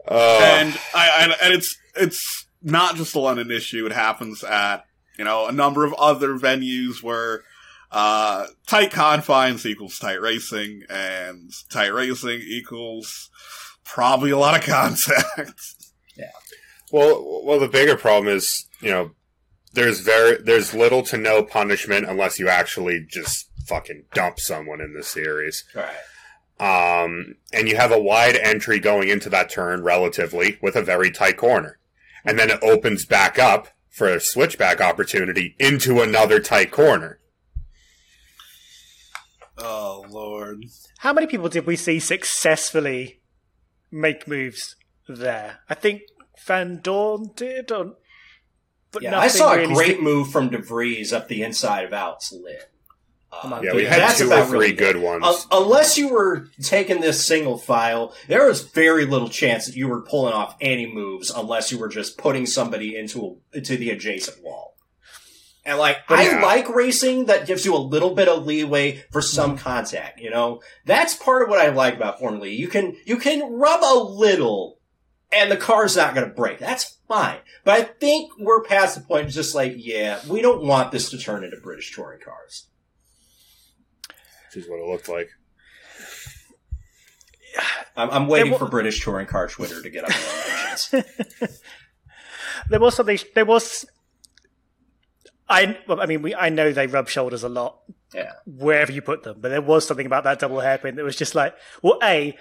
Uh, and I, I and it's it's not just a London issue. It happens at you know a number of other venues where uh, tight confines equals tight racing, and tight racing equals probably a lot of contact. Yeah. Well, well, the bigger problem is, you know, there's very there's little to no punishment unless you actually just fucking dump someone in the series. All right. Um, and you have a wide entry going into that turn relatively with a very tight corner, and then it opens back up for a switchback opportunity into another tight corner. Oh lord! How many people did we see successfully make moves there? I think Vandoorne did. Or, but Yeah, I nothing saw a really great sti- move from de Vries up the inside of Alex Lynn. Uh. Yeah, we had that's two or three really good ones. Uh, unless you were taking this single file, there was very little chance that you were pulling off any moves unless you were just putting somebody into a, into the adjacent wall. And like, I Yeah. like racing that gives you a little bit of leeway for some mm-hmm. contact. You know, that's part of what I like about Formula E. You can you can rub a little, and the car's not going to break. That's fine. But I think we're past the point. It's just like, yeah, we don't want this to turn into British touring cars. Which is what it looked like. I'm, I'm waiting wa- for British touring car Twitter to get up. There was something. There was. I. Well, I mean, we. I know they rub shoulders a lot Yeah. wherever you put them, but there was something about that double hairpin that was just like, well, a,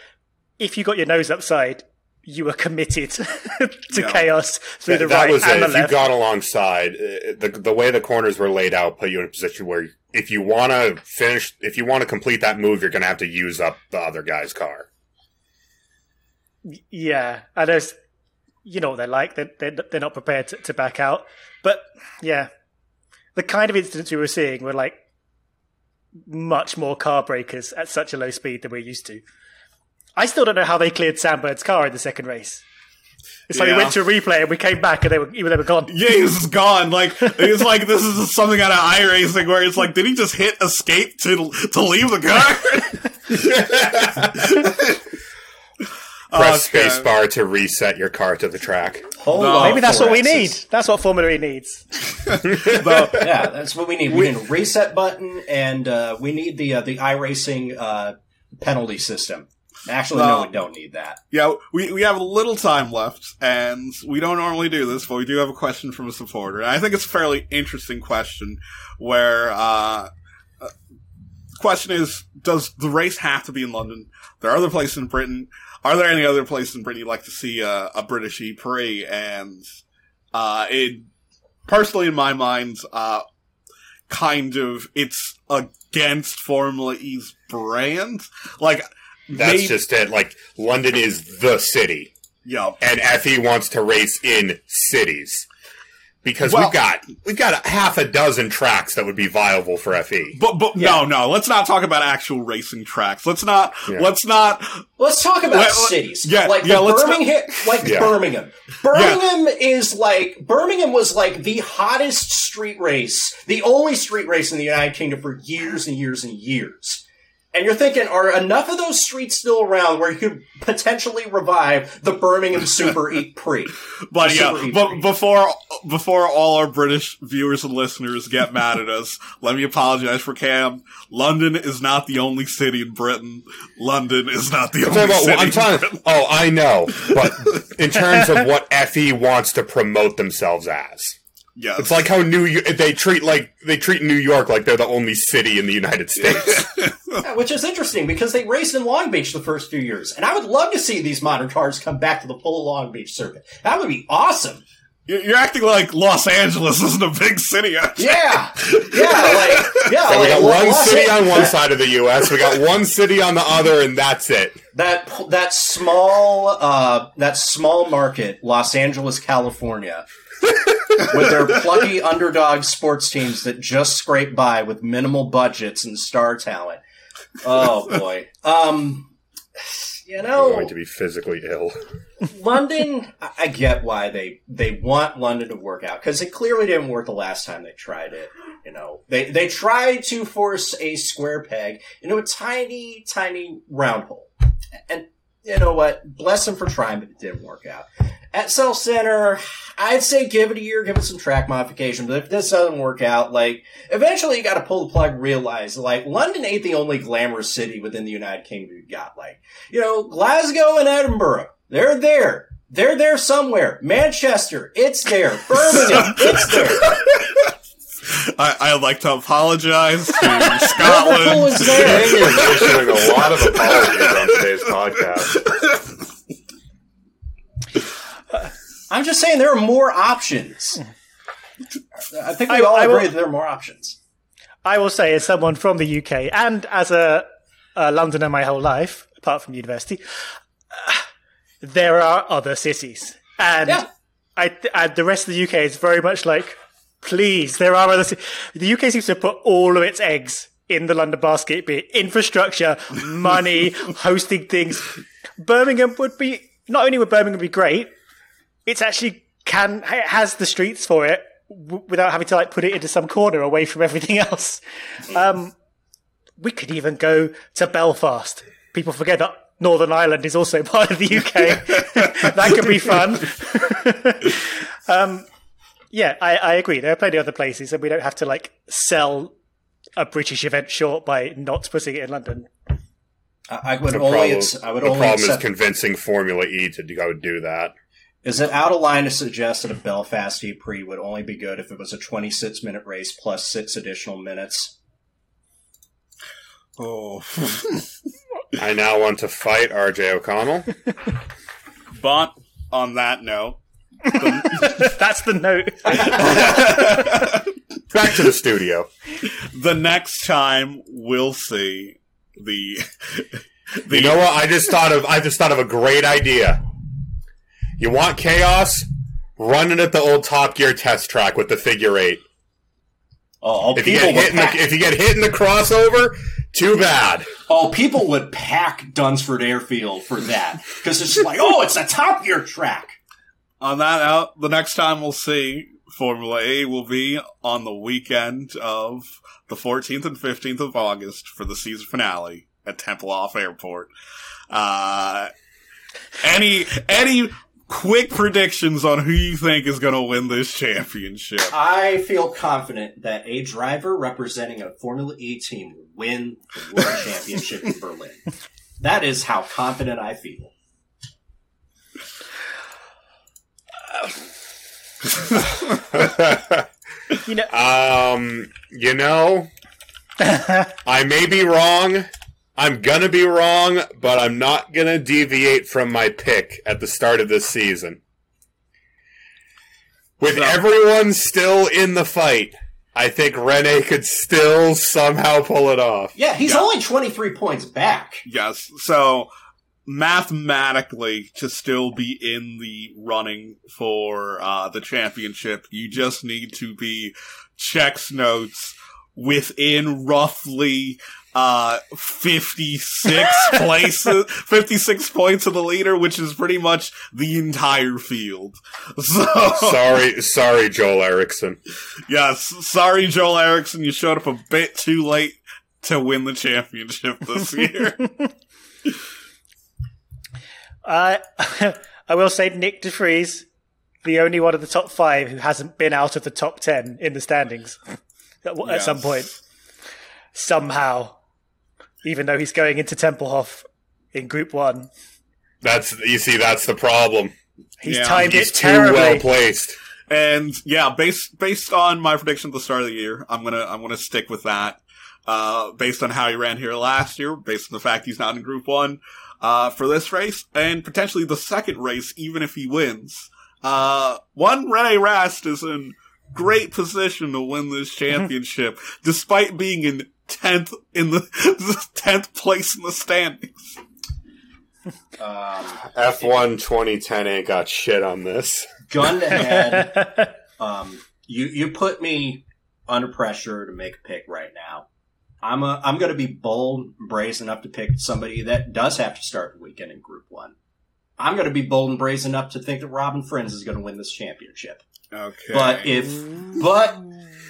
if you got your nose upside, you were committed to Yeah. chaos through That, the that right was and it. the If you left. got alongside, uh, the the way the corners were laid out put you in a position where if you want to finish, if you want to complete that move, you're going to have to use up the other guy's car. Yeah, and there's, you know what they're like. They're, they're, they're not prepared to, to back out. But yeah, the kind of incidents we were seeing were like much more car breakers at such a low speed than we're used to. I still don't know how they cleared Sam Bird's car in the second race. It's like Yeah. we went to a replay and we came back and they were even they were gone. Yeah, he's gone. Like it's like this is something out of iRacing where it's like, did he just hit escape to to leave the car? Press Okay. spacebar to reset your car to the track. Hold No. on. Maybe that's what we need. That's what Formula E needs. The- Yeah, that's what we need. We, need a reset button, and uh, we need the uh, the iRacing uh, penalty system. Actually, no, No. we don't need that. yeah, we we have a little time left, and we don't normally do this, but we do have a question from a supporter. And I think it's a fairly interesting question. Where uh, uh, question is, does the race have to be in London? There are other places in Britain. Are there any other places in Britain you'd like to see a, a British E Prix? And uh, it personally, in my mind, uh, kind of it's against Formula E's brand. Like That's maybe- just it. Like London is the city, yeah. and FE wants to race in cities because Well- we've got we've got a half a dozen tracks that would be viable for. FE. But but no no let's not talk about actual racing tracks. Let's not Yeah. let's not Let's talk about Well, cities. yeah, like yeah, the let's Birmingham, like Yeah. Birmingham. Birmingham is like Birmingham was like the hottest street race, the only street race in the United Kingdom for years and years and years. And you're thinking, are enough of those streets still around where you could potentially revive the Birmingham Super Eat Pre? But yeah, Super but easy. before before all our British viewers and listeners get mad at us, let me apologize for Cam. London is not the only city in Britain. London is not the I'm only about- city. I'm in talking. Britain. Oh, I know, but in terms of what FE wants to promote themselves as, Yes, it's like how New York, they treat like they treat New York like they're the only city in the United States. Yeah, which is interesting because they raced in Long Beach the first few years. And I would love to see these modern cars come back to the full Long Beach circuit. That would be awesome. You're you're acting like Los Angeles isn't a big city. actually. Yeah. Yeah, like, yeah, So we got one Los city on one Angeles- side of the U.S. We got one city on the other, and that's it. that that small uh, that small market, Los Angeles, California, with their plucky underdog sports teams that just scrape by with minimal budgets and star talent. Oh boy, um, you I'm know, going to be physically ill. London. I I get why they they want London to work out because it clearly didn't work the last time they tried it. You know, they they tried to force a square peg into a tiny, tiny round hole, and you know what? Bless them for trying, but it didn't work out. ExCeL Center, I'd say give it a year, give it some track modification. But if this doesn't work out, like eventually you got to pull the plug. Realize like London ain't the only glamorous city within the United Kingdom you got. Like you know, Glasgow and Edinburgh, they're there. They're there somewhere. Manchester, it's there. Birmingham, it's there. I, I'd like to apologize to Liverpool Scotland. is there. Dang is issuing a lot of apologies on today's podcast. I'm just saying there are more options. I think we I- all I will- agree that there are more options. I will say, as someone from the UK and as a, a Londoner my whole life, apart from university, uh, there are other cities, and Yeah. I, and the rest of the UK is very much like, please, there are other. Cities. The UK seems to put all of its eggs in the London basket, be it infrastructure, money, hosting things. Birmingham would be not only would Birmingham be great, it's actually can it has the streets for it w- without having to like put it into some corner away from everything else. Um, we could even go to Belfast. People forget that Northern Ireland is also part of the UK. that could be fun. um, yeah, I, I agree. There are plenty of other places, and we don't have to like sell a British event short by not putting it in London. I, I would The only. problem, It's, I would the only problem is convincing Formula E to go do that. Is it out of line to suggest that a Belfast Prix would only be good if it was a 26 minute race plus six additional minutes? Oh. I now want to fight RJ O'Connell. but on that note, That's the note. Back to the studio. the next time we'll see the the You know what? I just thought of I just thought of a great idea. You want chaos? Run it at the old Top Gear test track with the figure eight. Oh, If you get hit in the, if you get hit in the crossover, too bad. oh, people would pack Dunsfold Airfield for that because it's just like, oh, it's a Top Gear track. on that out the next time we'll see Formula A will be on the weekend of the 14th and 15th of August for the season finale at Tempelhof Airport. Uh, any any quick predictions on who you think is going to win this championship? I feel confident that a driver representing a Formula E team will win the World Championship in Berlin. That is how confident I feel. You know, Um, you know, I may be wrong. I'm gonna be wrong, but I'm not gonna deviate from my pick at the start of this season. With So- everyone still in the fight, I think Rene could still somehow pull it off. Yeah, he's Yeah. only 23 points back. Yes. So mathematically, to still be in the running for uh, the championship, you just need to be checks notes within roughly uh 56 places 56 points of the leader which is pretty much the entire field so Sorry, sorry, Joel Eriksson. yes sorry joel eriksson you showed up a bit too late to win the championship this year. Uh, I will say Nyck de Vries, the only one of the top five who hasn't been out of the top ten in the standings at, at some point. Somehow, even though he's going into Tempelhof in Group One, That's you see, that's the problem. he's Yeah, timed He's it too terribly. well placed. And yeah, based based on my prediction at the start of the year, I'm gonna I'm gonna stick with that. Uh, based on how he ran here last year, based on the fact he's not in Group One uh, for this race, and potentially the second race, even if he wins. Uh, one Rene Rast is in great position to win this championship, despite being in tenth in the tenth place in the standings. Um, F1 2010 ain't got shit on this. gun to head. Um, you you put me under pressure to make a pick right now. I'm a, I'm going to be bold, brazen enough to pick somebody that does have to start the weekend in Group One. I'm going to be bold and brazen enough to think that Robin Frijns is going to win this championship. Okay, But if, but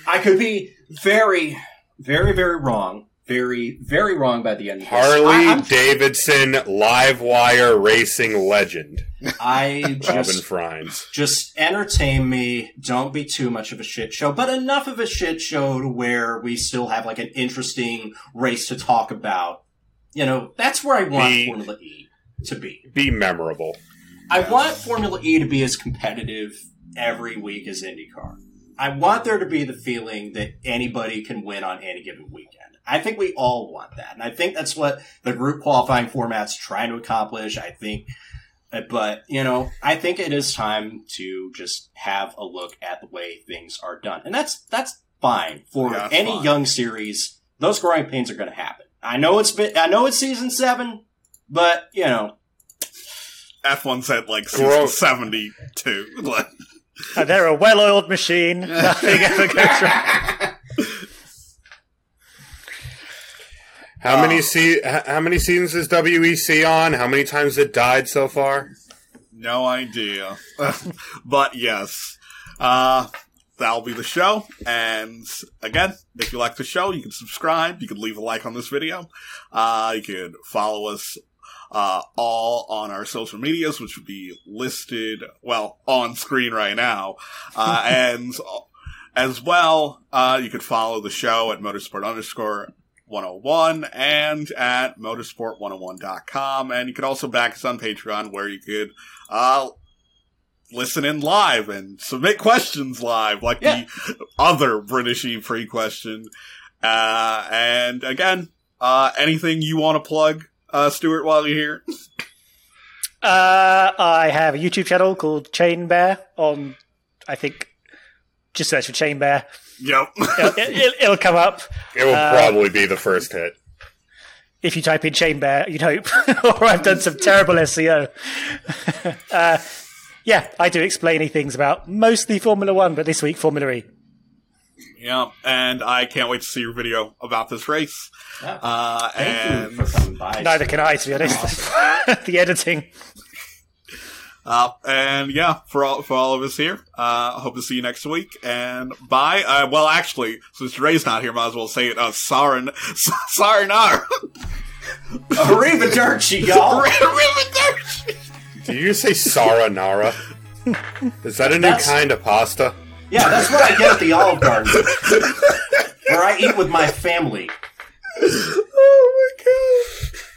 I could be very, very, very wrong. Very, very wrong by the end of this. Harley I, Davidson live wire racing legend. I Robin just Frijns. just entertain me. Don't be too much of a shit show, but enough of a shit show to where we still have like an interesting race to talk about. You know, that's where I want The- Formula E to be. Be memorable. I want Formula E to be as competitive every week as IndyCar. I want there to be the feeling that anybody can win on any given weekend. I think we all want that. And I think that's what the group qualifying format's trying to accomplish. I think, uh, but, you know, I think it is time to just have a look at the way things are done. And that's, that's fine for Yeah, that's any fine. young series. Those growing pains are going to happen. I know it's been, I know it's season seven, but, you know, F1 said like season seventy two. Like, And they're a well-oiled machine. Nothing ever goes wrong. How Oh. many se- How many seasons is WEC on? How many times it died so far? No idea. but yes. Uh that'll be the show. And again, if you like the show, you can subscribe, you can leave a like on this video. Uh you can follow us uh all on our social medias, which would be listed well on screen right now. Uh and as well, uh you could follow the show at motorsport underscore 101 and at motorsport101.com. And you can also back us on Patreon where you could, uh, listen in live and submit questions live like Yeah. the other British E-Prix question. Uh, and again, uh, anything you want to plug, uh, Stuart, while you're here? Uh, I have a YouTube channel called Chain Bear on, I think, just search for Chain Bear. Yep. It'll, it, it'll come up. It will Uh, probably be the first hit. if you type in chain bear, you'd hope. or I've done some terrible SEO. uh, yeah, I do explainy things about mostly Formula One, but this week Formula E. yeah. And I can't wait to see your video about this race. yeah. Uh, thank and you for coming by. Neither can I, to be honest. the editing. Uh, and yeah, for all for all of us here, uh, I hope to see you next week. And bye. Uh, well, actually, since Ray's not here, might as well say it. Uh, Sarin, Sarinar. Arrivederci, y'all. Did you just say Saranara? Is that a new That's- kind of pasta? Yeah, that's what I get at the Olive Garden, where I eat with my family. Oh my god.